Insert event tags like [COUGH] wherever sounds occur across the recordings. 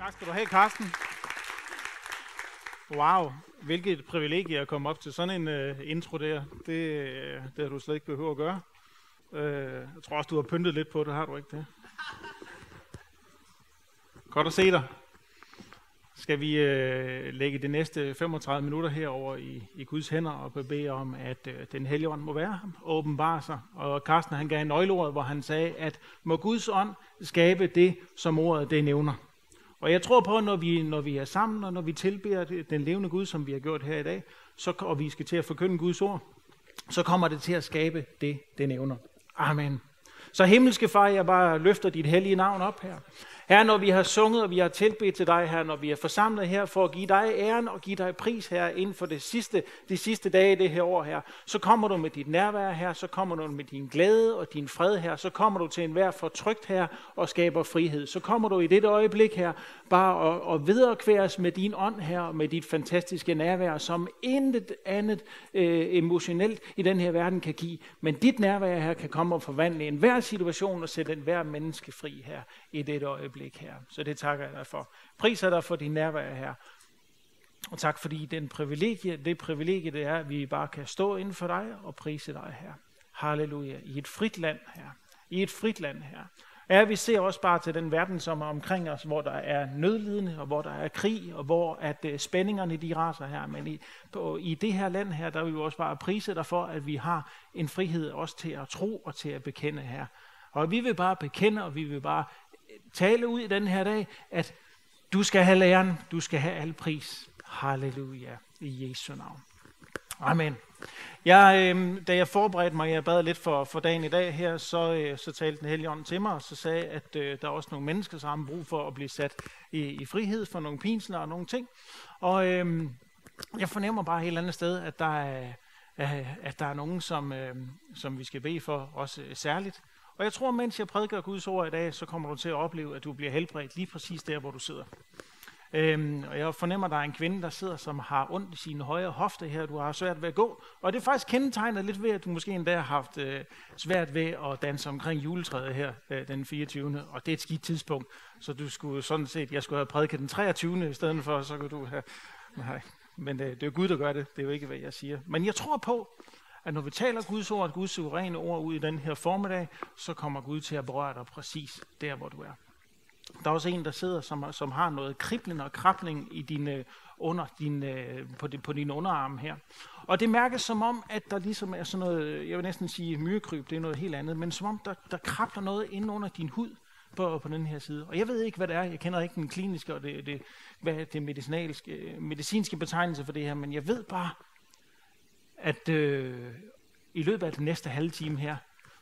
Tak skal du have, Carsten. Wow, hvilket privilegie at komme op til sådan en uh, intro der. Det, uh, det har du slet ikke behøvet at gøre. Uh, jeg tror også, du har pyntet lidt på det, har du ikke det? Godt at se dig. Skal vi uh, lægge de næste 35 minutter herover i, i Guds hænder og bede om, at uh, den hellige ånd må være ham og åbenbare sig. Og Carsten han gav en nøgleord, hvor han sagde, at må Guds ånd skabe det, som ordet det nævner. Og jeg tror på, at når vi, når vi er sammen, og når vi tilbeder den levende Gud, som vi har gjort her i dag, så, og vi skal til at forkynde Guds ord, så kommer det til at skabe det, det nævner. Amen. Så himmelske far, jeg bare løfter dit hellige navn op her. Her, når vi har sunget, og vi har tilbedt til dig her, når vi er forsamlet her for at give dig æren og give dig pris her inden for det sidste, de sidste dage i det her år her, så kommer du med dit nærvær her, så kommer du med din glæde og din fred her, så kommer du til enhver fortrygt her og skaber frihed. Så kommer du i dette øjeblik her bare og, og viderekværes med din ånd her og med dit fantastiske nærvær, som intet andet øh, emotionelt i den her verden kan give. Men dit nærvær her kan komme og forvandle enhver situation og sætte enhver menneske fri her i dette øjeblik her. Så det takker jeg dig for. Priser dig for din nærvær her. Og tak fordi den privilegie, det privilegie det er, at vi bare kan stå inden for dig og prise dig her. Halleluja. I et frit land her. I et frit land her. Ja, vi ser også bare til den verden, som er omkring os, hvor der er nødlidende, og hvor der er krig, og hvor at uh, spændingerne de raser her. Men i, på, i det her land her, der vil vi også bare prise dig for, at vi har en frihed også til at tro og til at bekende her. Og vi vil bare bekende, og vi vil bare tale ud i den her dag, at du skal have læren, du skal have al pris. Halleluja, i Jesu navn. Amen. Jeg, øh, da jeg forberedte mig, jeg bad lidt for, for dagen i dag her, så, øh, så talte den hellige ånd til mig, og så sagde, at øh, der er også nogle mennesker, som har brug for at blive sat i, i frihed for nogle pinsler og nogle ting. Og øh, jeg fornemmer bare et helt andet sted, at der er, at der er nogen, som, øh, som vi skal bede for, også særligt. Og jeg tror, mens jeg prædiker Guds ord i dag, så kommer du til at opleve, at du bliver helbredt lige præcis der, hvor du sidder. Øhm, og jeg fornemmer, at der er en kvinde, der sidder, som har ondt i sine højre hofte her. Du har svært ved at gå. Og det er faktisk kendetegnet lidt ved, at du måske endda har haft øh, svært ved at danse omkring juletræet her øh, den 24. Og det er et skidt tidspunkt. Så du skulle sådan set, jeg skulle have prædiket den 23. i stedet for, så kunne du have... Nej, men øh, det er jo Gud, der gør det. Det er jo ikke, hvad jeg siger. Men jeg tror på, at når vi taler Guds ord, Guds suveræne ord ud i den her formiddag, så kommer Gud til at berøre dig præcis der, hvor du er. Der er også en, der sidder, som, som har noget kriblen og krabling i dine, øh, under dine, øh, på, din, på din underarm her. Og det mærkes som om, at der ligesom er sådan noget, jeg vil næsten sige myrekryb, det er noget helt andet, men som om der, der krabler noget ind under din hud på, på den her side. Og jeg ved ikke, hvad det er. Jeg kender ikke den kliniske og det, det, hvad det medicinske, øh, medicinske betegnelse for det her, men jeg ved bare, at øh, i løbet af den næste halve time her,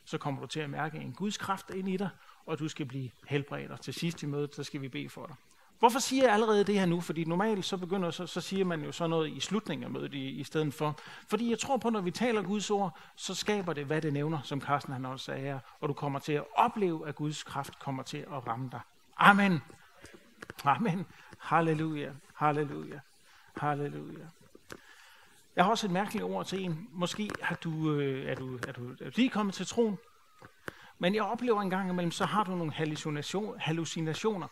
så kommer du til at mærke en Guds kraft ind i dig, og du skal blive helbredt. Og til sidst i mødet, så skal vi bede for dig. Hvorfor siger jeg allerede det her nu? Fordi normalt så begynder så, så siger man jo sådan noget i slutningen af mødet i, i stedet for. Fordi jeg tror på, når vi taler Guds ord, så skaber det, hvad det nævner, som Carsten han også sagde her. Og du kommer til at opleve, at Guds kraft kommer til at ramme dig. Amen. Amen. Halleluja. Halleluja. Halleluja. Jeg har også et mærkeligt ord til en. Måske har du, øh, er, du, er, du, er du lige kommet til troen, men jeg oplever en gang imellem, så har du nogle hallucination, hallucinationer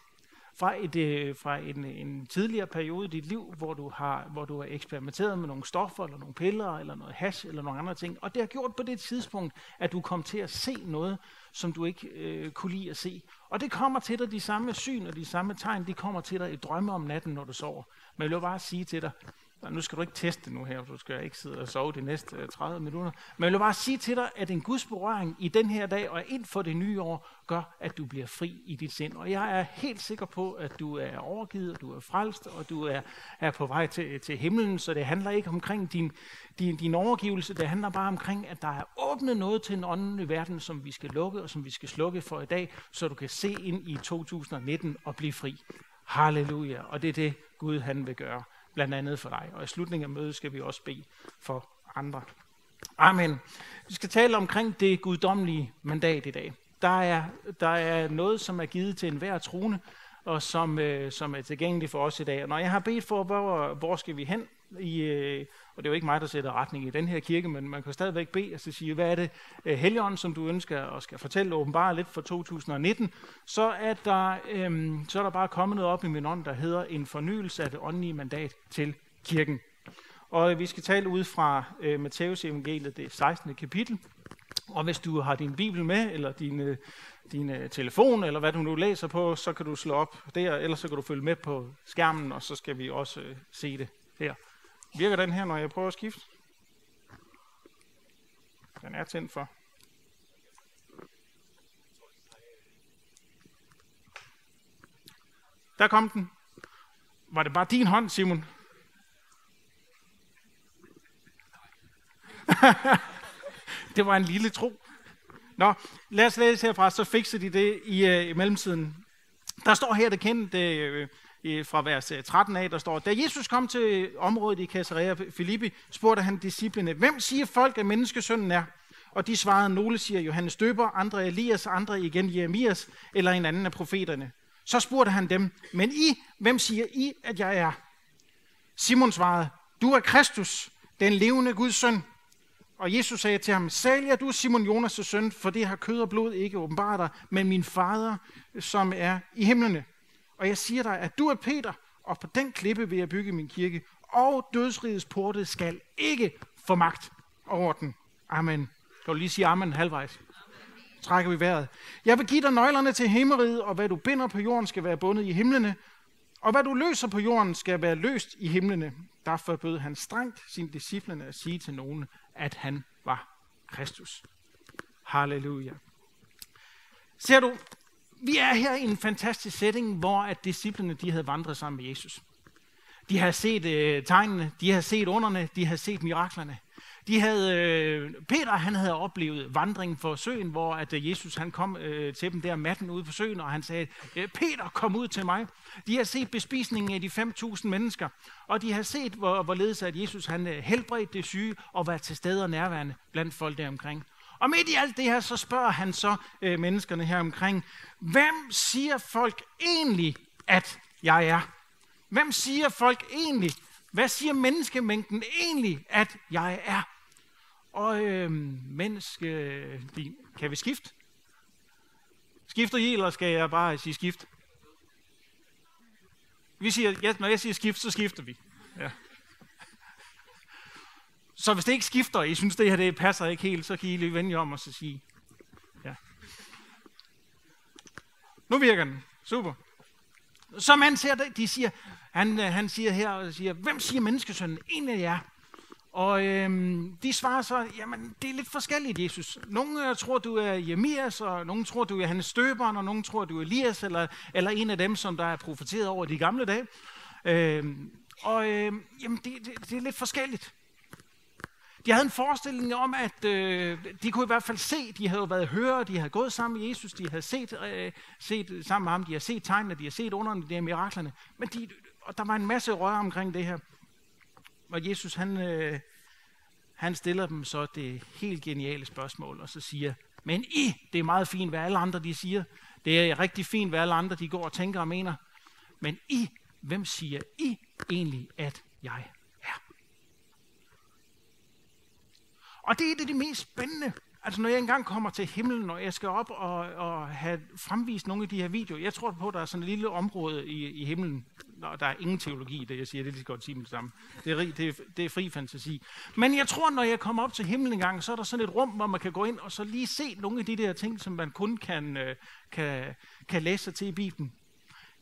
fra, et, øh, fra en, en tidligere periode i dit liv, hvor du, har, hvor du har eksperimenteret med nogle stoffer, eller nogle piller, eller noget hash, eller nogle andre ting. Og det har gjort på det tidspunkt, at du kom til at se noget, som du ikke øh, kunne lide at se. Og det kommer til dig, de samme syn og de samme tegn, de kommer til dig i drømme om natten, når du sover. Men jeg vil bare sige til dig, nu skal du ikke teste nu her, for du skal ikke sidde og sove de næste øh, 30 minutter. Men jeg vil bare sige til dig, at en Guds berøring i den her dag og ind for det nye år, gør, at du bliver fri i dit sind. Og jeg er helt sikker på, at du er overgivet, og du er frelst, og du er, er på vej til, til himlen. Så det handler ikke omkring din, din, din overgivelse, det handler bare omkring, at der er åbnet noget til en åndelig verden, som vi skal lukke, og som vi skal slukke for i dag, så du kan se ind i 2019 og blive fri. Halleluja. Og det er det, Gud han vil gøre blandt andet for dig. Og i slutningen af mødet skal vi også bede for andre. Amen. Vi skal tale omkring det guddommelige mandat i dag. Der er, der er noget, som er givet til enhver troende, og som, øh, som er tilgængelig for os i dag. Og når jeg har bedt for, hvor, hvor skal vi hen, i, øh, og det er jo ikke mig, der sætter retning i den her kirke, men man kan stadigvæk bede og så sige, hvad er det, helgen, Helligånden, som du ønsker og skal fortælle åbenbart lidt for 2019, så er, der, øhm, så er der bare kommet noget op i min ånd, der hedder en fornyelse af det åndelige mandat til kirken. Og vi skal tale ud fra øh, Matteus evangeliet, det 16. kapitel. Og hvis du har din bibel med, eller din, øh, din øh, telefon, eller hvad du nu læser på, så kan du slå op der, eller så kan du følge med på skærmen, og så skal vi også øh, se det her. Virker den her, når jeg prøver at skifte? Den er tændt for. Der kom den. Var det bare din hånd, Simon? [LAUGHS] det var en lille tro. Nå, lad os læse herfra, så fikser de det i, øh, i mellemtiden. Der står her det kendte øh, fra vers øh, 13 af, der står, da Jesus kom til området i Caesarea Filippi, spurgte han disciplene, hvem siger folk, at menneskesønnen er? Og de svarede, nogle siger Johannes Døber, andre Elias, andre igen Jeremias, eller en anden af profeterne. Så spurgte han dem, men I, hvem siger I, at jeg er? Simon svarede, du er Kristus, den levende Guds søn. Og Jesus sagde til ham, Særlig er du, Simon Jonas' søn, for det har kød og blod ikke åbenbart dig, men min fader, som er i himlene. Og jeg siger dig, at du er Peter, og på den klippe vil jeg bygge min kirke, og dødsrigets porte skal ikke få magt over den. Amen. Kan du lige sige amen halvvejs? Trækker vi vejret. Jeg vil give dig nøglerne til himmeriget, og hvad du binder på jorden skal være bundet i himlene, og hvad du løser på jorden skal være løst i himlene. Derfor bød han strengt sine disciplene at sige til nogen, at han var Kristus. Halleluja. Ser du, vi er her i en fantastisk setting, hvor at disciplene de havde vandret sammen med Jesus. De har set øh, tegnene, de har set underne, de har set miraklerne. De havde, øh, Peter han havde oplevet vandringen for søen, hvor at øh, Jesus han kom øh, til dem der matten ude på søen, og han sagde, øh, Peter kom ud til mig. De har set bespisningen af de 5.000 mennesker, og de har set, hvor, hvorledes at Jesus han øh, helbredte det syge og var til stede og nærværende blandt folk deromkring. Og midt i alt det her, så spørger han så øh, menneskerne her omkring, hvem siger folk egentlig, at jeg er? Hvem siger folk egentlig, hvad siger menneskemængden egentlig, at jeg er? Og øh, menneske, de, kan vi skifte? Skifter I, eller skal jeg bare sige skift? Vi siger, ja, når jeg siger skift, så skifter vi. Ja. Så hvis det ikke skifter, og I synes, det her det passer ikke helt, så kan I lige vende jer om og så sige, ja. Nu virker den. Super. Så man ser det, de siger, han, øh, han siger her, og siger, hvem siger menneskesønnen En af jer. Og øhm, de svarer så, jamen det er lidt forskelligt, Jesus. Nogle øh, tror, du er Jemias, og nogle tror, du er hans Støberen, og nogle tror, du er Elias, eller, eller en af dem, som der er profeteret over de gamle dage. Øhm, og øhm, jamen det, det, det er lidt forskelligt. De havde en forestilling om, at øh, de kunne i hvert fald se, de havde været hører, de havde gået sammen med Jesus, de havde set, øh, set sammen med ham, de havde set tegnene, de havde set underne, de her miraklerne. Men de, og der var en masse rør omkring det her. Og Jesus, han, øh, han stiller dem så det helt geniale spørgsmål, og så siger, men I, det er meget fint, hvad alle andre de siger. Det er rigtig fint, hvad alle andre de går og tænker og mener. Men I, hvem siger I egentlig, at jeg er? Og det er det, det mest spændende. Altså når jeg engang kommer til himlen, og jeg skal op og, og have fremvist nogle af de her videoer, jeg tror på, at der er sådan et lille område i, i himlen, og der er ingen teologi i det, jeg siger, det er lige godt sige det samme. Det er, det, er, det er fri fantasi. Men jeg tror, når jeg kommer op til himlen engang, så er der sådan et rum, hvor man kan gå ind og så lige se nogle af de der ting, som man kun kan, øh, kan, kan læse sig til i Bibelen.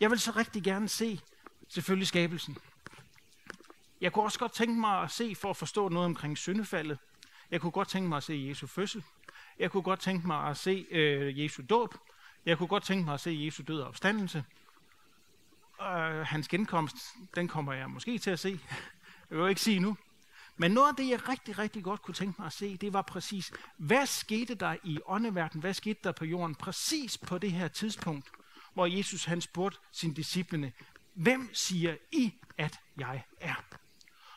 Jeg vil så rigtig gerne se, selvfølgelig skabelsen. Jeg kunne også godt tænke mig at se, for at forstå noget omkring syndefaldet. Jeg kunne godt tænke mig at se Jesu fødsel. Jeg kunne godt tænke mig at se øh, Jesu dåb. Jeg kunne godt tænke mig at se Jesu død og opstandelse øh, hans genkomst, den kommer jeg måske til at se. [LAUGHS] Jeg vil jo ikke sige nu. Men noget af det, jeg rigtig, rigtig godt kunne tænke mig at se, det var præcis, hvad skete der i åndeverdenen, hvad skete der på jorden, præcis på det her tidspunkt, hvor Jesus han spurgte sine disciplene, hvem siger I, at jeg er?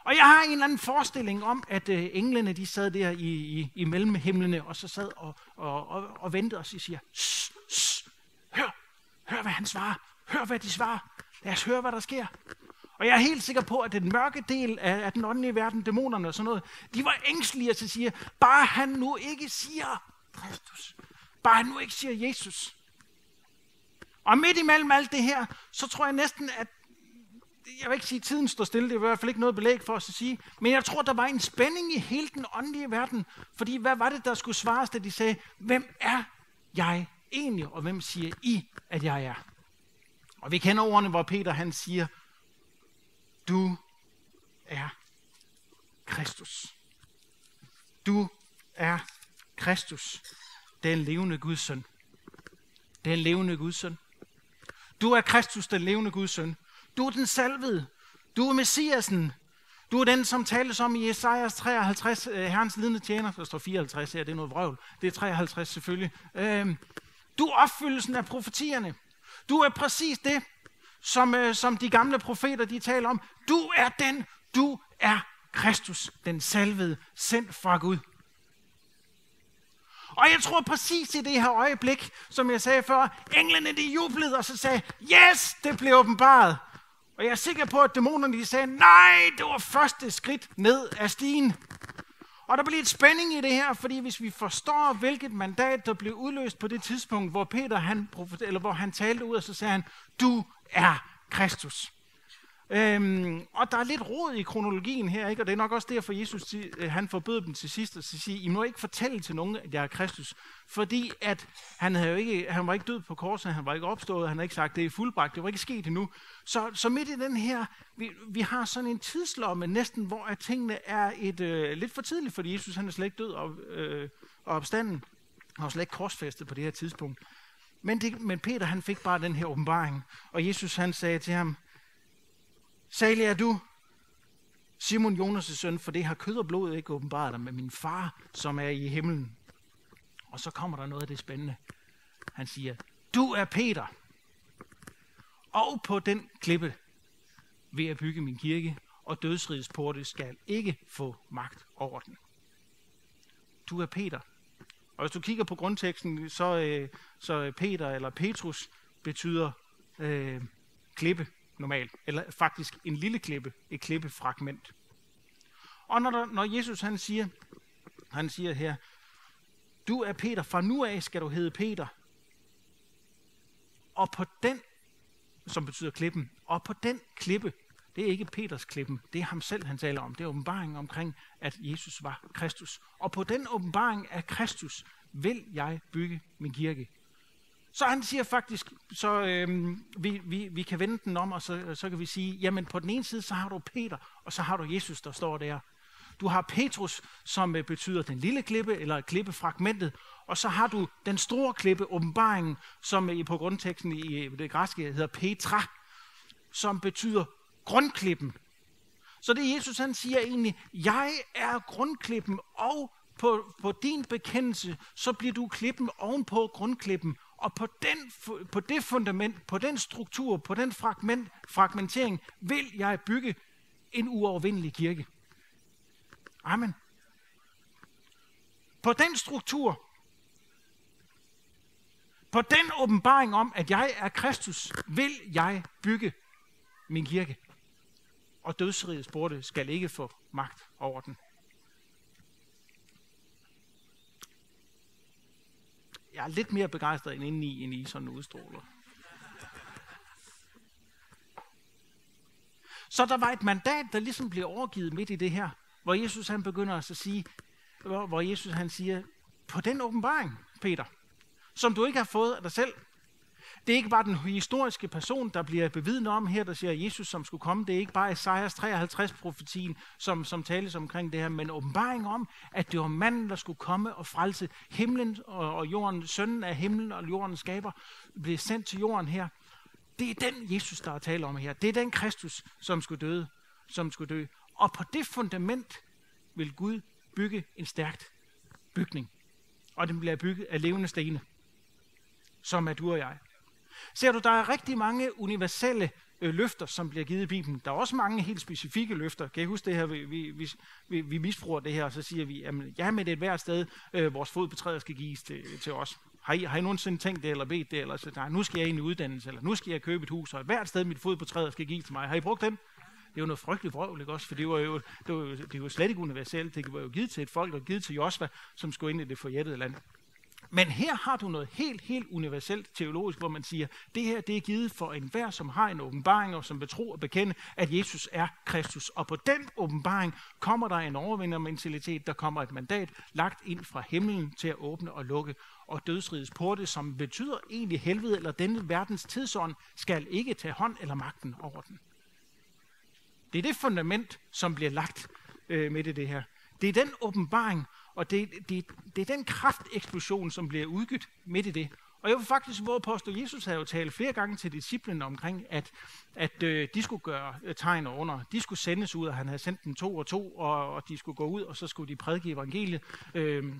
Og jeg har en eller anden forestilling om, at øh, englene de sad der i, i, i mellemhimlene, og så sad og, og, og, og ventede, og så siger, hør, hør hvad han svarer. Hør, hvad de svarer. Lad os høre, hvad der sker. Og jeg er helt sikker på, at den mørke del af, af den åndelige verden, dæmonerne og sådan noget, de var ængstelige til at sige, bare han nu ikke siger Kristus. Bare han nu ikke siger Jesus. Og midt imellem alt det her, så tror jeg næsten, at jeg vil ikke sige, at tiden står stille, det er i hvert fald ikke noget belæg for os at sige, men jeg tror, der var en spænding i hele den åndelige verden, fordi hvad var det, der skulle svares, da de sagde, hvem er jeg egentlig, og hvem siger I, at jeg er? Og vi kender ordene, hvor Peter han siger, du er Kristus. Du er Kristus, den levende Guds søn. Den levende Guds søn. Du er Kristus, den levende Guds søn. Du er den salvede. Du er Messiasen. Du er den, som tales om i Esajas 53, øh, Herrens lidende tjener. Der står 54 her, det er noget vrøvl. Det er 53 selvfølgelig. Øh, du er opfyldelsen af profetierne. Du er præcis det, som, øh, som de gamle profeter de taler om. Du er den, du er Kristus, den salvede, sendt fra Gud. Og jeg tror præcis i det her øjeblik, som jeg sagde før, englene de jublede og så sagde, yes, det blev åbenbaret. Og jeg er sikker på, at dæmonerne de sagde, nej, det var første skridt ned af stigen. Og der bliver lidt spænding i det her, fordi hvis vi forstår, hvilket mandat, der blev udløst på det tidspunkt, hvor Peter han, eller hvor han talte ud, og så sagde han, du er Kristus. Øhm, og der er lidt rod i kronologien her, ikke? og det er nok også derfor, Jesus øh, han forbød dem til sidst at sige, I må ikke fortælle til nogen, at jeg er Kristus. Fordi at han, havde jo ikke, han var ikke død på korset, han var ikke opstået, han har ikke sagt, det er fuldbragt, det var ikke sket endnu. Så, så midt i den her, vi, vi har sådan en tidslomme næsten, hvor at tingene er et, øh, lidt for tidligt, fordi Jesus han er slet ikke død og, øh, og opstanden, og slet ikke korsfæstet på det her tidspunkt. Men, det, men Peter han fik bare den her åbenbaring, og Jesus han sagde til ham, Salig er du, Simon Jonas' søn, for det har kød og blod ikke åbenbart dig, med min far, som er i himlen. Og så kommer der noget af det spændende. Han siger, du er Peter, og på den klippe vil jeg bygge min kirke, og dødsrigets porte skal ikke få magt over den. Du er Peter. Og hvis du kigger på grundteksten, så, øh, så Peter eller Petrus betyder øh, klippe normalt, eller faktisk en lille klippe, et klippefragment. Og når, der, når Jesus han siger, han siger her, du er Peter, fra nu af skal du hedde Peter. Og på den, som betyder klippen, og på den klippe, det er ikke Peters klippen, det er ham selv, han taler om. Det er åbenbaringen omkring, at Jesus var Kristus. Og på den åbenbaring af Kristus vil jeg bygge min kirke. Så han siger faktisk, så øhm, vi, vi, vi kan vende den om, og så, så kan vi sige, jamen på den ene side, så har du Peter, og så har du Jesus, der står der. Du har Petrus, som øh, betyder den lille klippe, eller klippefragmentet, og så har du den store klippe, åbenbaringen, som øh, på grundteksten i øh, det græske hedder Petra, som betyder grundklippen. Så det Jesus han siger egentlig, jeg er grundklippen, og på, på din bekendelse, så bliver du klippen ovenpå grundklippen, og på, den, på det fundament, på den struktur, på den fragment, fragmentering, vil jeg bygge en uovervindelig kirke. Amen. På den struktur, på den åbenbaring om, at jeg er Kristus, vil jeg bygge min kirke. Og dødsrigets borte skal ikke få magt over den. Jeg er lidt mere begejstret end indeni, end I sådan udstråler. Så der var et mandat, der ligesom blev overgivet midt i det her, hvor Jesus han begynder at sige, hvor, hvor Jesus han siger, på den åbenbaring, Peter, som du ikke har fået af dig selv, det er ikke bare den historiske person, der bliver bevidnet om her, der siger Jesus, som skulle komme. Det er ikke bare Esajas 53-profetien, som, som tales omkring det her, men åbenbaring om, at det var manden, der skulle komme og frelse himlen og, og jorden, sønnen af himlen og jordens skaber, blev sendt til jorden her. Det er den Jesus, der er tale om her. Det er den Kristus, som skulle døde, som skulle dø. Og på det fundament vil Gud bygge en stærkt bygning. Og den bliver bygget af levende stene, som er du og jeg. Ser du, der er rigtig mange universelle øh, løfter, som bliver givet i Bibelen. Der er også mange helt specifikke løfter. Kan I huske det her, vi, vi, vi, vi misbruger det her, og så siger vi, jamen, ja, med det et hvert sted, øh, vores fodbetræder skal gives til, til os. Har I, har I nogensinde tænkt det, eller bedt det, eller så, nej, nu skal jeg ind i uddannelse, eller nu skal jeg købe et hus, og hvert sted mit fod skal gives til mig. Har I brugt den? Det er jo noget frygteligt vrøvl, ikke også? For det var jo, det var, jo, det var jo slet ikke universelt. Det var jo givet til et folk, og givet til Josva, som skulle ind i det forjættede land. Men her har du noget helt, helt universelt teologisk, hvor man siger, det her det er givet for enhver, som har en åbenbaring, og som betror og bekende, at Jesus er Kristus. Og på den åbenbaring kommer der en overvindermentalitet, der kommer et mandat lagt ind fra himlen til at åbne og lukke, og dødsrigets porte, som betyder egentlig helvede eller denne verdens tidsånd, skal ikke tage hånd eller magten over den. Det er det fundament, som bliver lagt øh, midt i det her. Det er den åbenbaring, og det, det, det er den krafteksplosion, som bliver udgivet midt i det. Og jeg vil faktisk våge på, at Jesus havde jo talt flere gange til disciplene omkring, at, at øh, de skulle gøre øh, tegn og under. De skulle sendes ud, og han havde sendt dem to og to, og, og de skulle gå ud, og så skulle de prædike evangeliet. Øh,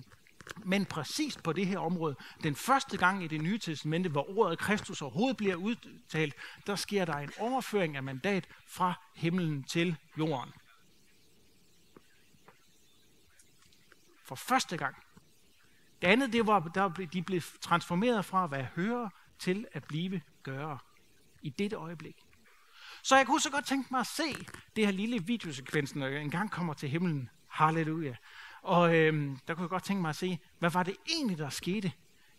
men præcis på det her område, den første gang i det nye testamente, hvor ordet Kristus overhovedet bliver udtalt, der sker der en overføring af mandat fra himlen til jorden. For første gang. Det andet, det var, der de blev transformeret fra at være hører til at blive gøre i dette øjeblik. Så jeg kunne så godt tænke mig at se det her lille videosekvens, når jeg engang kommer til himlen. Halleluja. Og øhm, der kunne jeg godt tænke mig at se, hvad var det egentlig, der skete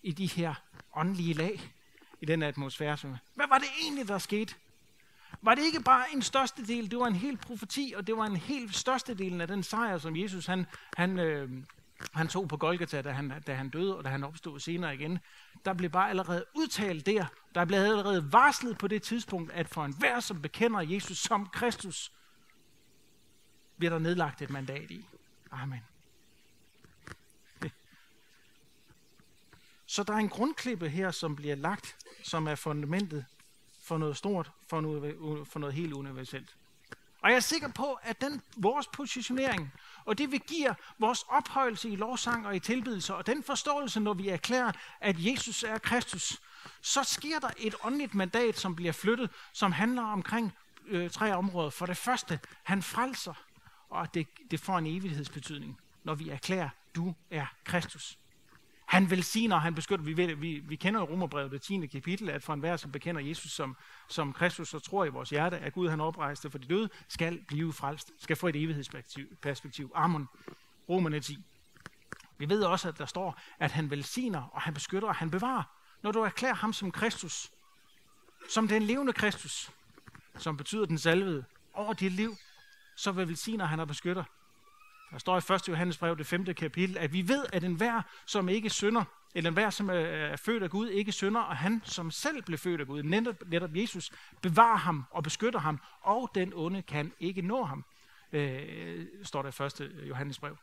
i de her åndelige lag, i den atmosfære. Hvad var det egentlig, der skete? Var det ikke bare en største del, det var en hel profeti, og det var en helt største del af den sejr, som Jesus han, han, øh, han tog på Golgata, da han, da han døde, og da han opstod senere igen. Der blev bare allerede udtalt der, der blev allerede varslet på det tidspunkt, at for enhver, som bekender Jesus som Kristus, bliver der nedlagt et mandat i. Amen. Så der er en grundklippe her, som bliver lagt, som er fundamentet for noget stort, for noget, for noget helt universelt. Og jeg er sikker på, at den vores positionering, og det vi giver vores ophøjelse i lovsang og i tilbedelse, og den forståelse, når vi erklærer, at Jesus er Kristus, så sker der et åndeligt mandat, som bliver flyttet, som handler omkring øh, tre områder. For det første, han frelser, og det, det får en evighedsbetydning, når vi erklærer, du er Kristus. Han velsigner, og han beskytter. Vi, ved, vi, vi kender jo Romerbrevet, det 10. kapitel, at for enhver, som bekender Jesus som, som Kristus og tror i vores hjerte, at Gud han oprejste for de døde, skal blive frelst, skal få et evighedsperspektiv. Amen. Romerne 10. Vi ved også, at der står, at han velsigner, og han beskytter, og han bevarer. Når du erklærer ham som Kristus, som den levende Kristus, som betyder den salvede, over dit liv, så vil velsigner han og beskytter. Der står i 1. Johannes brev, det 5. kapitel, at vi ved, at enhver, som ikke synder, eller enhver, som er født af Gud, ikke synder, og han, som selv blev født af Gud, netop, netop Jesus, bevarer ham og beskytter ham, og den onde kan ikke nå ham, øh, står der i 1. Johannes brev.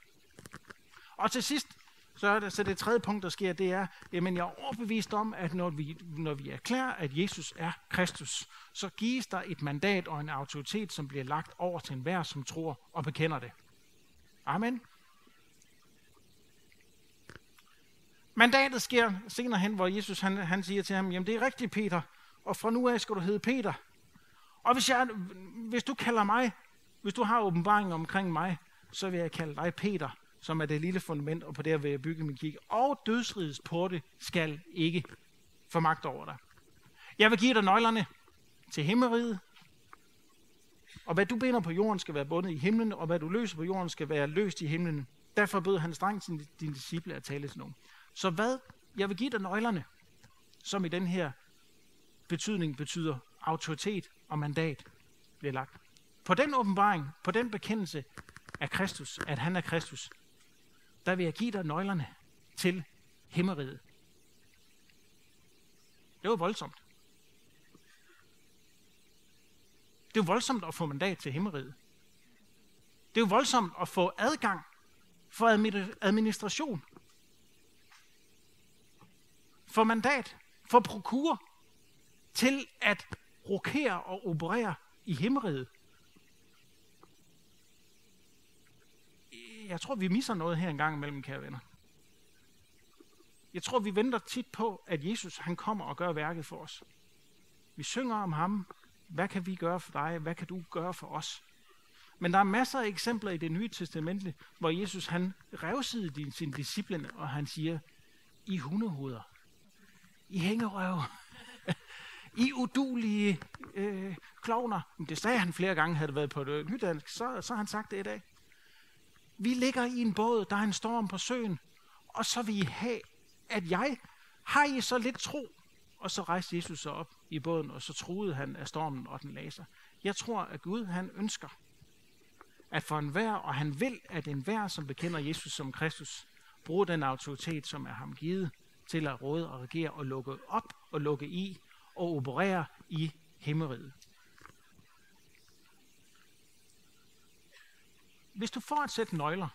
Og til sidst, så er det, så det tredje punkt, der sker, det er, jamen jeg er overbevist om, at når vi, når vi erklærer, at Jesus er Kristus, så gives der et mandat og en autoritet, som bliver lagt over til enhver, som tror og bekender det. Amen. Mandatet sker senere hen, hvor Jesus han, han siger til ham, jamen det er rigtigt Peter, og fra nu af skal du hedde Peter. Og hvis, jeg, hvis du kalder mig, hvis du har åbenbaring omkring mig, så vil jeg kalde dig Peter, som er det lille fundament, og på det vil jeg bygge min kirke. Og dødsrigets porte skal ikke få magt over dig. Jeg vil give dig nøglerne til himmeriget, og hvad du binder på jorden skal være bundet i himlen, og hvad du løser på jorden skal være løst i himlen. Derfor bød han strengt sin, dine disciple at tale til nogen. Så hvad? Jeg vil give dig nøglerne, som i den her betydning betyder autoritet og mandat bliver lagt. På den åbenbaring, på den bekendelse af Kristus, at han er Kristus, der vil jeg give dig nøglerne til himmeriget. Det var voldsomt. Det er jo voldsomt at få mandat til himmeriget. Det er jo voldsomt at få adgang for administration. For mandat, for prokur til at rokere og operere i himmeriget. Jeg tror, vi misser noget her engang imellem, kære venner. Jeg tror, vi venter tit på, at Jesus han kommer og gør værket for os. Vi synger om ham, hvad kan vi gøre for dig? Hvad kan du gøre for os? Men der er masser af eksempler i det nye testamente, hvor Jesus han revsede sin disciplene, og han siger, I hundehoveder, I hængerøv. [LAUGHS] I udulige øh, klovner. Men det sagde han flere gange, havde det været på det øh, nydansk, så, så har han sagt det i dag. Vi ligger i en båd, der er en storm på søen, og så vil I have, at jeg, har I så lidt tro? Og så rejste Jesus sig op i båden, og så troede han af stormen, og den lagde sig. Jeg tror, at Gud han ønsker, at for enhver, og han vil, at enhver, som bekender Jesus som Kristus, bruger den autoritet, som er ham givet, til at råde og regere og lukke op og lukke i og operere i himmeriget. Hvis du får et sæt nøgler,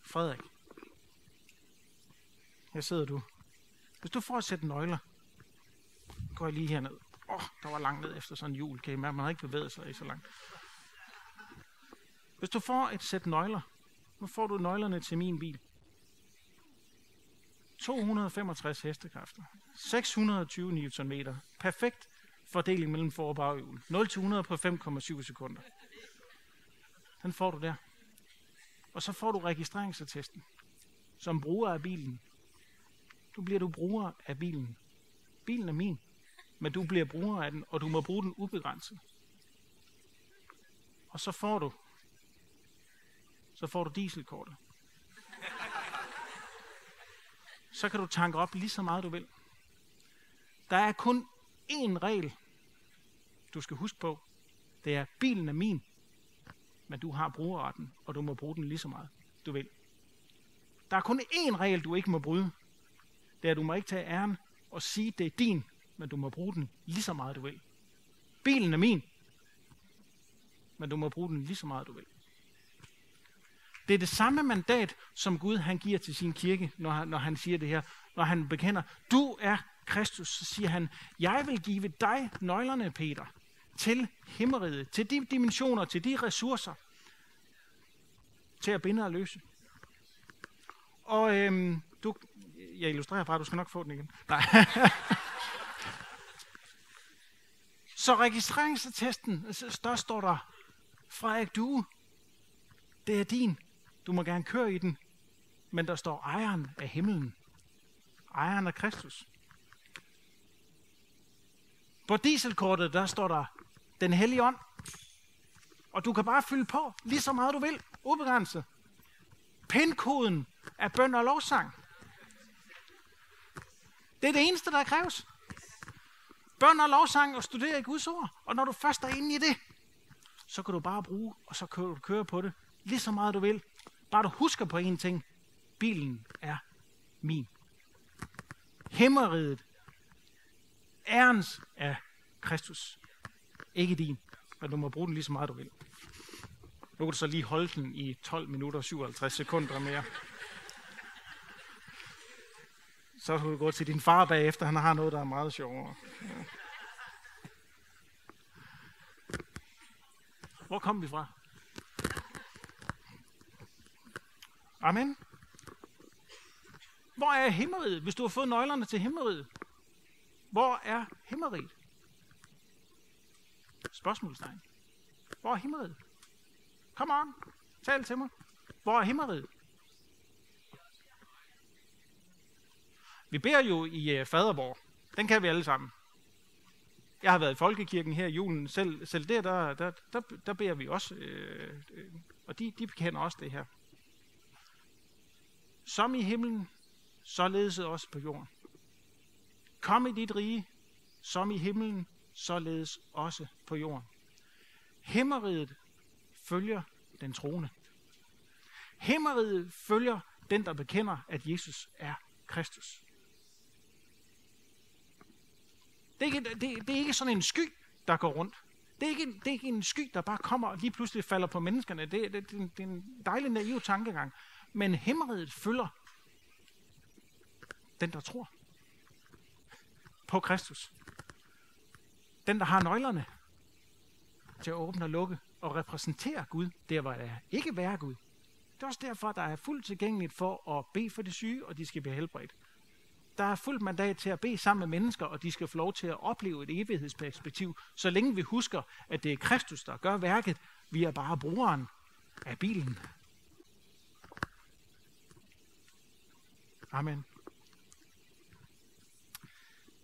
Frederik, her sidder du. Hvis du får et sæt nøgler, går jeg lige herned. Åh, oh, der var langt ned efter sådan en jul, kan I man har ikke bevæget sig i så langt. Hvis du får et sæt nøgler, nu får du nøglerne til min bil. 265 hestekræfter, 620 Nm, perfekt fordeling mellem for- og baghjul. 0-100 på 5,7 sekunder. Den får du der. Og så får du registreringsattesten som bruger af bilen. Du bliver du bruger af bilen. Bilen er min, men du bliver bruger af den, og du må bruge den ubegrænset. Og så får du så får du dieselkortet. Så kan du tanke op lige så meget du vil. Der er kun én regel, du skal huske på. Det er, bilen er min, men du har brugerretten, og du må bruge den lige så meget du vil. Der er kun én regel, du ikke må bryde. Det er, at du må ikke tage æren og sige, det er din, men du må bruge den lige så meget du vil. Bilen er min, men du må bruge den lige så meget du vil. Det er det samme mandat, som Gud han giver til sin kirke, når han, når han siger det her. Når han bekender, du er Kristus, så siger han, jeg vil give dig nøglerne, Peter, til himmeriget, til de dimensioner, til de ressourcer, til at binde og løse. Og øhm, du, jeg illustrerer bare, du skal nok få den igen. Nej. [LAUGHS] så registreringsattesten, altså, der står der, Frederik Due, det er din. Du må gerne køre i den, men der står ejeren af himlen. Ejeren af Kristus. På dieselkortet, der står der den hellige ånd. Og du kan bare fylde på lige så meget du vil, ubegrænset. Pindkoden er bøn og lovsang. Det er det eneste, der kræves. Bøn og lovsang og studere i Guds ord. Og når du først er inde i det, så kan du bare bruge, og så kan du køre på det lige så meget du vil. Bare du husker på én ting. Bilen er min. Himmeriget, ærens er Kristus. Ikke din, men du må bruge den lige så meget du vil. Nu kan du så lige holde den i 12 minutter og 57 sekunder mere. Så kan du gå til din far bagefter, han har noget, der er meget sjovere. Ja. Hvor kom vi fra? Amen. Hvor er himmeriget, hvis du har fået nøglerne til himmeriget? Hvor er himmeriget? Spørgsmålstegn. Hvor er himmeriget? Kom on, tal til mig. Hvor er himmeriget? Vi beder jo i øh, fadervor. Faderborg. Den kan vi alle sammen. Jeg har været i folkekirken her i julen. Selv, selv der, der, der, der, der beder vi også. Øh, øh, og de, de kender også det her. Som i himlen, således også på jorden. Kom i dit rige, som i himlen, således også på jorden. Himmeriget følger den troende. Himmeriget følger den, der bekender, at Jesus er Kristus. Det er, ikke, det, det er ikke sådan en sky, der går rundt. Det er, ikke, det er ikke en sky, der bare kommer og lige pludselig falder på menneskerne. Det, det, det, det er en dejlig naiv tankegang. Men himmeriget følger den, der tror på Kristus. Den, der har nøglerne til at åbne og lukke og repræsentere Gud, der hvor der ikke være Gud. Det er også derfor, der er fuldt tilgængeligt for at bede for de syge, og de skal blive helbredt. Der er fuldt mandat til at bede sammen med mennesker, og de skal få lov til at opleve et evighedsperspektiv, så længe vi husker, at det er Kristus, der gør værket. Vi er bare brugeren af bilen. Amen.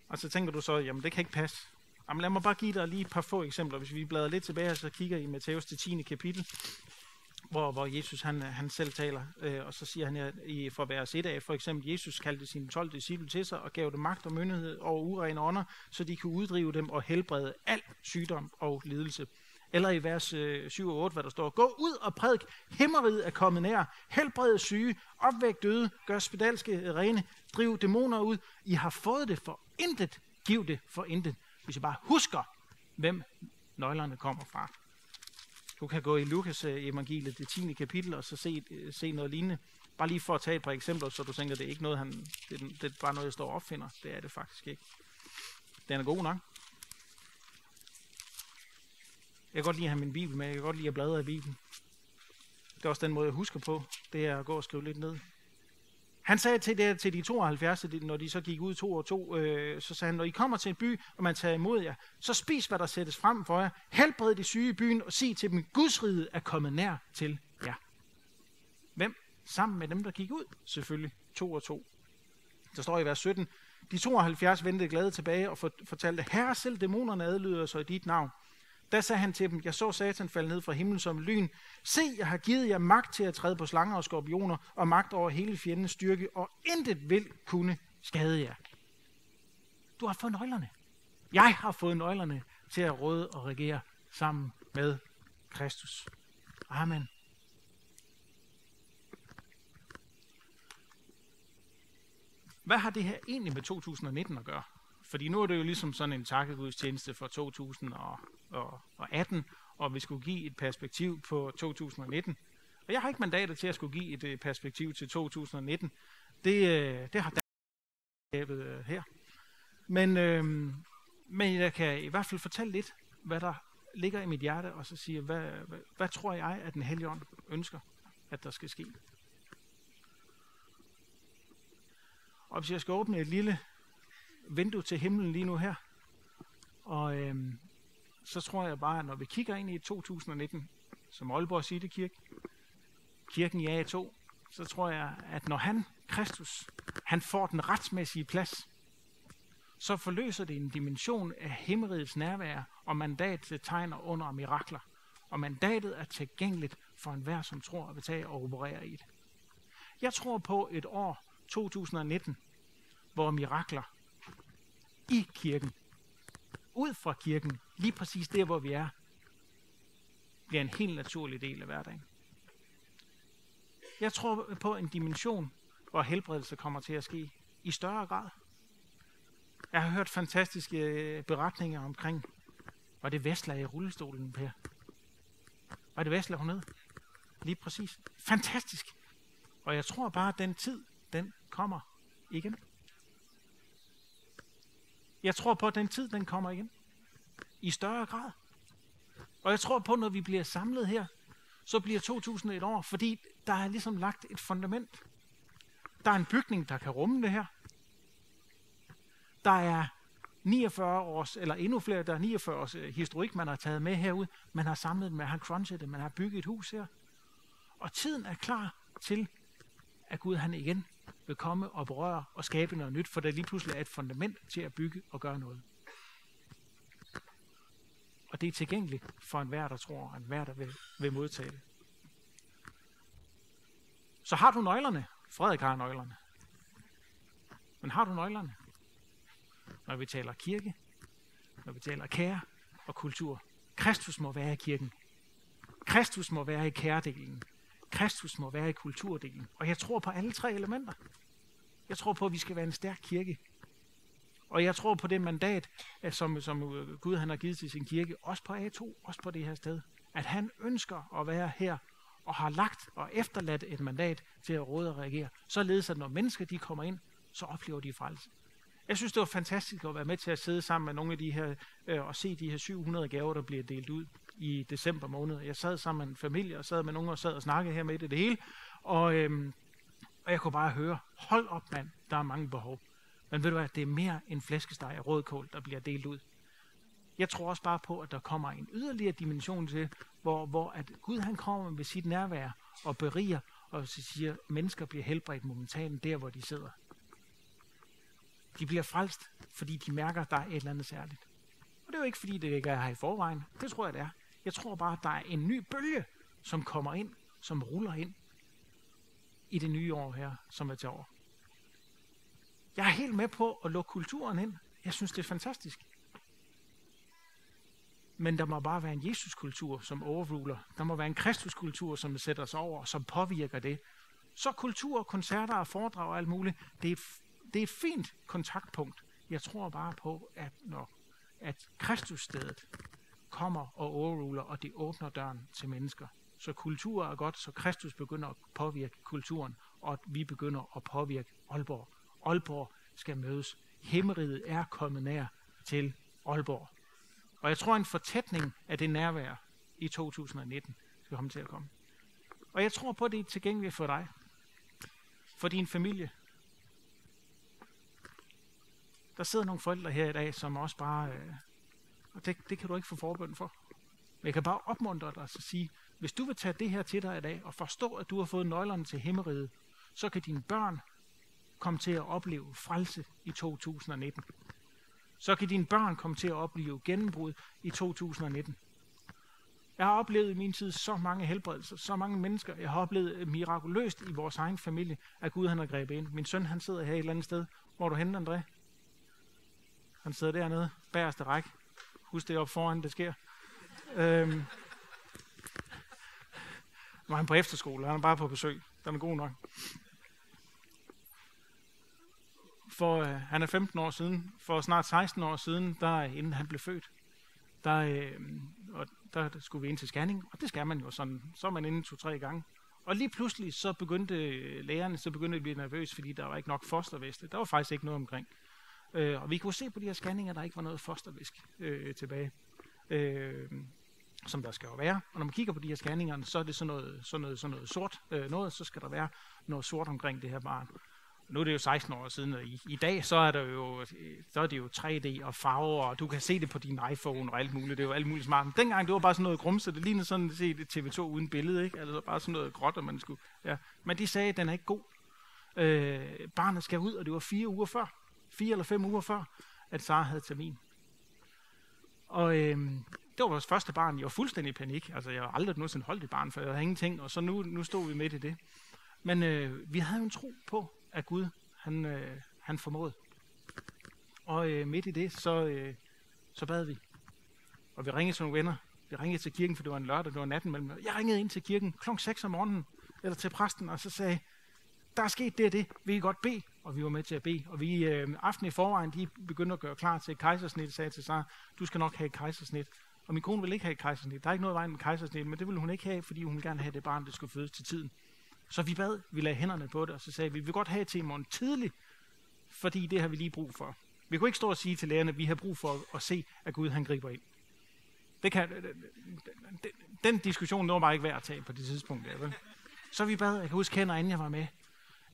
Og så tænker du så, jamen det kan ikke passe. Jamen lad mig bare give dig lige et par få eksempler. Hvis vi bladrer lidt tilbage, så kigger i Matthæus til 10. kapitel, hvor, hvor Jesus han, han selv taler, øh, og så siger han at i for vers 1 af, for eksempel, Jesus kaldte sine 12 disciple til sig og gav dem magt og myndighed over urene ånder, så de kunne uddrive dem og helbrede al sygdom og lidelse. Eller i vers øh, 7 og 8, hvad der står, Gå ud og prædik, himmeriget er kommet nær, helbred syge, opvæk døde, gør spedalske rene, driv dæmoner ud. I har fået det for intet, giv det for intet. Hvis I bare husker, hvem nøglerne kommer fra. Du kan gå i Lukas øh, evangeliet, det 10. kapitel, og så se, øh, se noget lignende. Bare lige for at tage et par eksempler, så du tænker, det er ikke noget, han, det, det er bare noget, jeg står og opfinder. Det er det faktisk ikke. Den er god nok. Jeg kan godt lide at have min bibel med. Jeg kan godt lide at bladre i bibelen. Det er også den måde, jeg husker på. Det er at gå og skrive lidt ned. Han sagde til, det, til de 72, når de så gik ud to og to, øh, så sagde han, når I kommer til en by, og man tager imod jer, så spis, hvad der sættes frem for jer. Helbred de syge i byen, og sig til dem, Guds rige er kommet nær til jer. Hvem? Sammen med dem, der gik ud, selvfølgelig. To og to. Der står i vers 17, de 72 vendte glade tilbage og fortalte, Herre, selv dæmonerne adlyder sig i dit navn. Da sagde han til dem, jeg så satan falde ned fra himlen som lyn. Se, jeg har givet jer magt til at træde på slanger og skorpioner, og magt over hele fjendens styrke, og intet vil kunne skade jer. Du har fået nøglerne. Jeg har fået nøglerne til at råde og regere sammen med Kristus. Amen. Hvad har det her egentlig med 2019 at gøre? Fordi nu er det jo ligesom sådan en takkegudstjeneste for 2018, og vi skulle give et perspektiv på 2019. Og jeg har ikke mandater til at skulle give et øh, perspektiv til 2019. Det, øh, det har David øh, her. Men, øh, men jeg kan i hvert fald fortælle lidt, hvad der ligger i mit hjerte, og så sige, hvad, hvad, hvad tror jeg, at den hellige ånd ønsker, at der skal ske. Og hvis jeg skal åbne et lille vindue til himlen lige nu her. Og øhm, så tror jeg bare, at når vi kigger ind i 2019, som Aalborg City Kirke, kirken i A2, så tror jeg, at når han, Kristus, han får den retsmæssige plads, så forløser det en dimension af himmerigets nærvær og mandat til tegner under mirakler. Og mandatet er tilgængeligt for enhver, som tror at tage og operere i det. Jeg tror på et år 2019, hvor mirakler i kirken, ud fra kirken, lige præcis der, hvor vi er, bliver en helt naturlig del af hverdagen. Jeg tror på en dimension, hvor helbredelse kommer til at ske i større grad. Jeg har hørt fantastiske øh, beretninger omkring, var det Vestla i rullestolen, Per? Var det Vestla, hun ned? Lige præcis. Fantastisk. Og jeg tror bare, at den tid, den kommer igen. Jeg tror på, at den tid, den kommer igen. I større grad. Og jeg tror på, at når vi bliver samlet her, så bliver 2000 et år, fordi der er ligesom lagt et fundament. Der er en bygning, der kan rumme det her. Der er 49 års, eller endnu flere, der er 49 års øh, historik, man har taget med herud. Man har samlet det, man har crunchet det, man har bygget et hus her. Og tiden er klar til, at Gud han igen vil komme og berøre og skabe noget nyt, for der lige pludselig er et fundament til at bygge og gøre noget. Og det er tilgængeligt for enhver, der tror, og enhver, der vil, vil modtage det. Så har du nøglerne. Frederik har nøglerne. Men har du nøglerne? Når vi taler kirke, når vi taler kære og kultur. Kristus må være i kirken. Kristus må være i kæredelen. Kristus må være i kulturdelen. Og jeg tror på alle tre elementer. Jeg tror på, at vi skal være en stærk kirke. Og jeg tror på det mandat, at som, som øh, Gud han har givet til sin kirke, også på A2, også på det her sted. At han ønsker at være her, og har lagt og efterladt et mandat til at råde og reagere. Således at når mennesker de kommer ind, så oplever de frelse. Jeg synes, det var fantastisk at være med til at sidde sammen med nogle af de her, øh, og se de her 700 gaver, der bliver delt ud i december måned. Jeg sad sammen med en familie, og sad med nogen og sad og snakkede her med det, det hele. Og, øhm, og jeg kunne bare høre, hold op mand, der er mange behov. Men ved du hvad, det er mere en flæskesteg af rødkål, der bliver delt ud. Jeg tror også bare på, at der kommer en yderligere dimension til, hvor, hvor at Gud han kommer med sit nærvær og beriger, og så siger, at mennesker bliver helbredt momentant der, hvor de sidder. De bliver frelst, fordi de mærker, at der er et eller andet særligt. Og det er jo ikke, fordi det ikke er her i forvejen. Det tror jeg, det er. Jeg tror bare, at der er en ny bølge, som kommer ind, som ruller ind i det nye år her, som er til år. Jeg er helt med på at lukke kulturen ind. Jeg synes, det er fantastisk. Men der må bare være en Jesuskultur, som overruler. Der må være en Kristuskultur, som sætter sig over, som påvirker det. Så kultur, koncerter og foredrag og alt muligt, det er, det er et fint kontaktpunkt. Jeg tror bare på, at når at Kristusstedet kommer og overruler, og det åbner døren til mennesker. Så kultur er godt, så Kristus begynder at påvirke kulturen, og at vi begynder at påvirke Aalborg. Aalborg skal mødes. Himmeriget er kommet nær til Aalborg. Og jeg tror, en fortætning af det nærvær i 2019 skal komme til at komme. Og jeg tror på, at det er tilgængeligt for dig, for din familie. Der sidder nogle forældre her i dag, som også bare, øh, og det, det kan du ikke få forbøn for. Men jeg kan bare opmuntre dig og sige, hvis du vil tage det her til dig i dag, og forstå, at du har fået nøglerne til himmeriget, så kan dine børn komme til at opleve frelse i 2019 så kan dine børn komme til at opleve gennembrud i 2019. Jeg har oplevet i min tid så mange helbredelser, så mange mennesker. Jeg har oplevet øh, mirakuløst i vores egen familie, at Gud han har grebet ind. Min søn han sidder her et eller andet sted. Hvor du henne, André? Han sidder dernede, bagerste række. Husk det op foran, det sker. Øhm. Var han på efterskole, han er bare på besøg. Den er god nok. for øh, han er 15 år siden, for snart 16 år siden, der inden han blev født, der, øh, og der, skulle vi ind til scanning, og det skal man jo sådan, så er man inde to-tre gange. Og lige pludselig så begyndte øh, lægerne, så begyndte at blive nervøs, fordi der var ikke nok fostervæske. Der var faktisk ikke noget omkring. Øh, og vi kunne se på de her scanninger, at der ikke var noget fostervæsk øh, tilbage. Øh, som der skal jo være. Og når man kigger på de her scanninger, så er det sådan noget, sådan noget, sådan noget sort øh, noget, så skal der være noget sort omkring det her barn nu er det jo 16 år siden, og i, i dag så er, der jo, så er det jo 3D og farver, og du kan se det på din iPhone og alt muligt. Det er jo alt muligt smart. Men dengang det var bare sådan noget grumse, det lignede sådan at se TV2 uden billede, ikke? Altså bare sådan noget gråt, og man skulle... Ja. Men de sagde, at den er ikke god. Øh, barnet skal ud, og det var fire uger før. Fire eller fem uger før, at Sara havde termin. Og øh, det var vores første barn. Jeg var fuldstændig i panik. Altså, jeg har aldrig nogensinde holdt et barn, for jeg havde ingenting. Og så nu, nu stod vi midt i det. Men øh, vi havde jo en tro på, at Gud, han, øh, han formåede. Og øh, midt i det, så, øh, så bad vi. Og vi ringede til nogle venner. Vi ringede til kirken, for det var en lørdag, det var natten mellem. Jeg ringede ind til kirken kl. 6 om morgenen, eller til præsten, og så sagde, der er sket det og det, vil I godt bede? Og vi var med til at bede. Og vi øh, aften i forvejen, de begyndte at gøre klar til et kejsersnit, sagde til Sara, du skal nok have et kejsersnit. Og min kone vil ikke have et kejsersnit. Der er ikke noget vej med kejsersnit, men det ville hun ikke have, fordi hun gerne have det barn, der skulle fødes til tiden. Så vi bad, vi lagde hænderne på det, og så sagde vi, vi vil godt have til i morgen tidligt, fordi det har vi lige brug for. Vi kunne ikke stå og sige til lærerne, at vi har brug for at se, at Gud han griber ind. Det kan, øh, øh, den, den diskussion var bare ikke værd at tage på det tidspunkt. Der, vel? Så vi bad, jeg kan huske, inden jeg var med.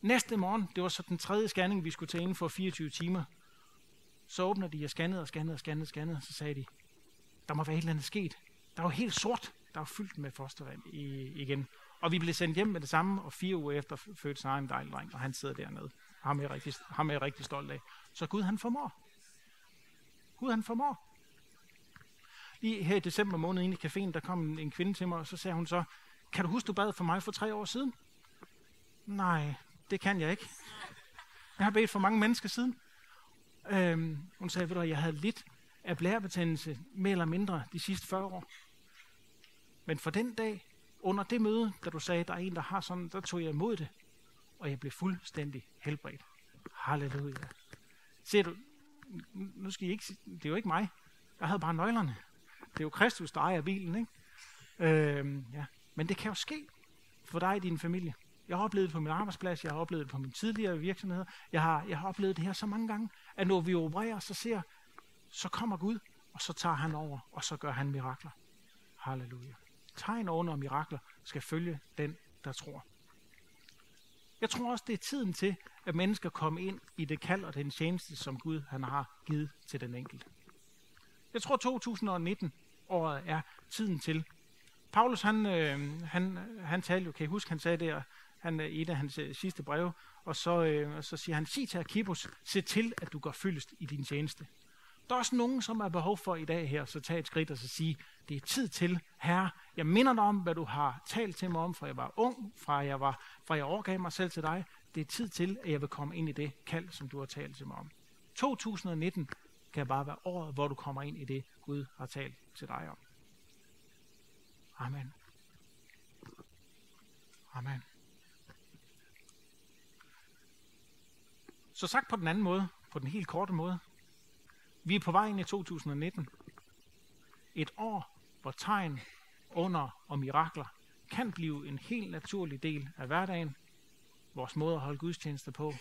Næste morgen, det var så den tredje scanning, vi skulle tage inden for 24 timer. Så åbner de og scannede og scannede og scannede og scannede, og så sagde de, der må være et eller andet sket. Der var helt sort. Der var fyldt med fostervand igen. Og vi blev sendt hjem med det samme, og fire uger efter fødte sig en dejlig dreng, og han sidder dernede. Ham er jeg rigtig, ham er jeg rigtig stolt af. Så Gud han formår. Gud han formår. Lige her i december måned inde i caféen, der kom en kvinde til mig, og så sagde hun så, kan du huske, du bad for mig for tre år siden? Nej, det kan jeg ikke. Jeg har bedt for mange mennesker siden. Øhm, hun sagde, at jeg havde lidt af blærebetændelse, mere eller mindre, de sidste 40 år. Men for den dag, under det møde, da du sagde, der er en, der har sådan, der tog jeg imod det, og jeg blev fuldstændig helbredt. Halleluja. Ser du, nu skal I ikke, det er jo ikke mig. Jeg havde bare nøglerne. Det er jo Kristus, der ejer bilen, ikke? Øhm, ja. Men det kan jo ske for dig og din familie. Jeg har oplevet det på min arbejdsplads, jeg har oplevet det på mine tidligere virksomheder. Jeg har, jeg har oplevet det her så mange gange, at når vi opererer, så ser, så kommer Gud, og så tager han over, og så gør han mirakler. Halleluja tegn under mirakler skal følge den, der tror. Jeg tror også, det er tiden til, at mennesker kommer ind i det kald og den tjeneste, som Gud han har givet til den enkelte. Jeg tror, 2019 året er tiden til. Paulus, han, øh, han, han talte jo, kan I huske, han sagde der, han, øh, i et af hans øh, sidste breve, og så, øh, og så siger han, sig til Arkibus, se til, at du går fyldest i din tjeneste. Der er også nogen, som har behov for i dag her, så tag et skridt og så sige, det er tid til, herre, jeg minder dig om, hvad du har talt til mig om, fra jeg var ung, fra jeg, var, fra jeg overgav mig selv til dig. Det er tid til, at jeg vil komme ind i det kald, som du har talt til mig om. 2019 kan bare være året, hvor du kommer ind i det, Gud har talt til dig om. Amen. Amen. Så sagt på den anden måde, på den helt korte måde, vi er på vej ind i 2019. Et år, hvor tegn, under og mirakler kan blive en helt naturlig del af hverdagen. Vores måde at holde gudstjeneste på.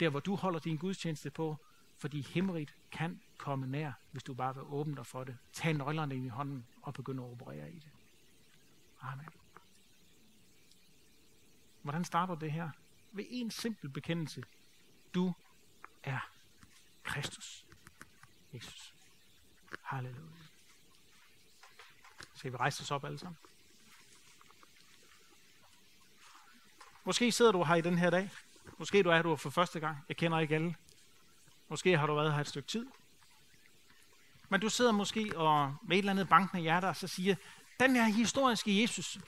Der, hvor du holder din gudstjeneste på, fordi himmeligt kan komme nær, hvis du bare vil åbne dig for det. Tag nøglerne ind i hånden og begynde at operere i det. Amen. Hvordan starter det her? Ved en simpel bekendelse. Du er Kristus. Jesus. Halleluja. Skal vi rejse os op alle sammen? Måske sidder du her i den her dag. Måske du er du for første gang. Jeg kender ikke alle. Måske har du været her et stykke tid. Men du sidder måske og med et eller andet bankende hjerte og så siger, den her historiske Jesus,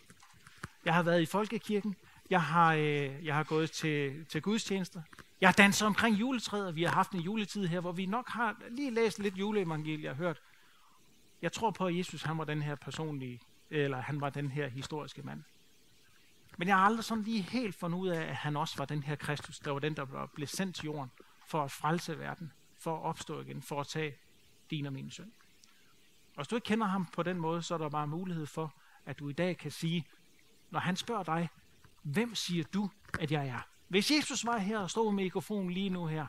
jeg har været i folkekirken, jeg har, øh, jeg har gået til, til gudstjenester, jeg har danset omkring juletræet, og vi har haft en juletid her, hvor vi nok har lige læst lidt juleevangelier og hørt. Jeg tror på, at Jesus han var den her personlige, eller han var den her historiske mand. Men jeg har aldrig sådan lige helt fundet ud af, at han også var den her Kristus, der var den, der blev sendt til jorden for at frelse verden, for at opstå igen, for at tage din og min søn. Og hvis du ikke kender ham på den måde, så er der bare mulighed for, at du i dag kan sige, når han spørger dig, hvem siger du, at jeg er? Hvis Jesus var her og stod med mikrofonen lige nu her,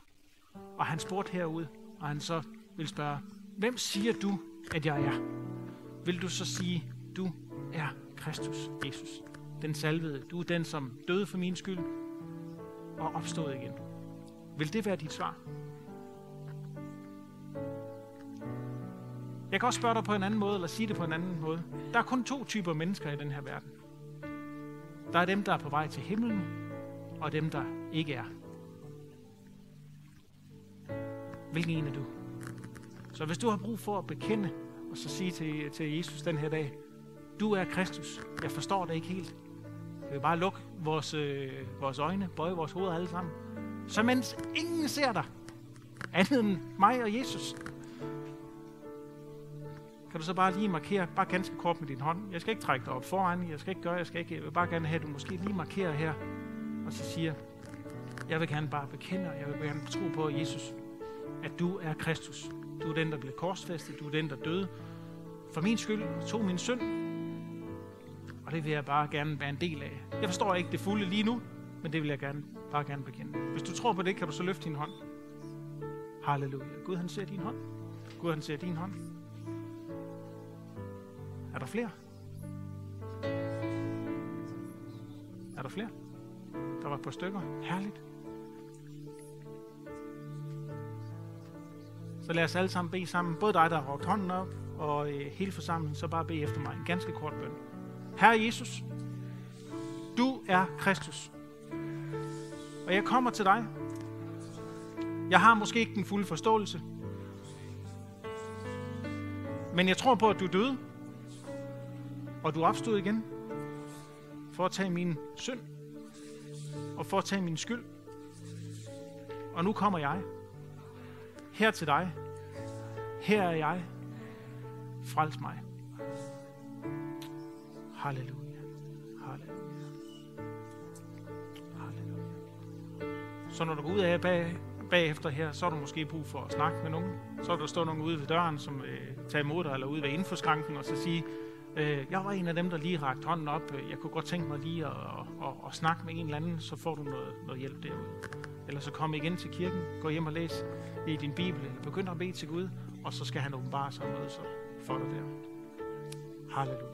og han spurgte herude, og han så vil spørge, hvem siger du, at jeg er? Vil du så sige, du er Kristus, Jesus, den salvede. Du er den, som døde for min skyld og opstod igen. Vil det være dit svar? Jeg kan også spørge dig på en anden måde, eller sige det på en anden måde. Der er kun to typer mennesker i den her verden. Der er dem, der er på vej til himlen, og dem, der ikke er. Hvilken en er du? Så hvis du har brug for at bekende, og så sige til, til Jesus den her dag, du er Kristus, jeg forstår det ikke helt. Vi vil bare lukke vores, øh, vores øjne, bøje vores hoveder alle sammen. Så mens ingen ser dig, andet end mig og Jesus, kan du så bare lige markere, bare ganske kort med din hånd. Jeg skal ikke trække dig op foran, jeg skal ikke gøre, jeg skal ikke, jeg vil bare gerne have, at du måske lige markerer her, og så siger, jeg vil gerne bare bekende, og jeg vil gerne tro på, Jesus, at du er Kristus. Du er den, der blev korsfæstet, du er den, der døde for min skyld, tog min synd, og det vil jeg bare gerne være en del af. Jeg forstår ikke det fulde lige nu, men det vil jeg gerne, bare gerne bekende. Hvis du tror på det, kan du så løfte din hånd. Halleluja. Gud han ser din hånd. Gud han ser din hånd. Er der flere? Er der flere? Der var et par stykker. Herligt. Så lad os alle sammen bede sammen. Både dig, der har råbt hånden op, og øh, hele forsamlingen, så bare bede efter mig. En ganske kort bøn. Herre Jesus, du er Kristus. Og jeg kommer til dig. Jeg har måske ikke den fulde forståelse. Men jeg tror på, at du døde. Og du opstod igen. For at tage min synd. Og for at tage min skyld. Og nu kommer jeg. Her til dig. Her er jeg. Frels mig. Halleluja. Halleluja. Halleluja. Så når du går ud af bag, bagefter her, så er du måske brug for at snakke med nogen. Så er der stå nogen ude ved døren, som øh, tager imod dig, eller ude ved infoskranken, og så sige, Øh, jeg var en af dem, der lige rakte hånden op. Øh, jeg kunne godt tænke mig lige at, at, at, at snakke med en eller anden, så får du noget, noget hjælp derude. Eller så kom igen til kirken, gå hjem og læs i din bibel, eller begynd at bede til Gud, og så skal han åbenbare sig noget så for dig der. Halleluja.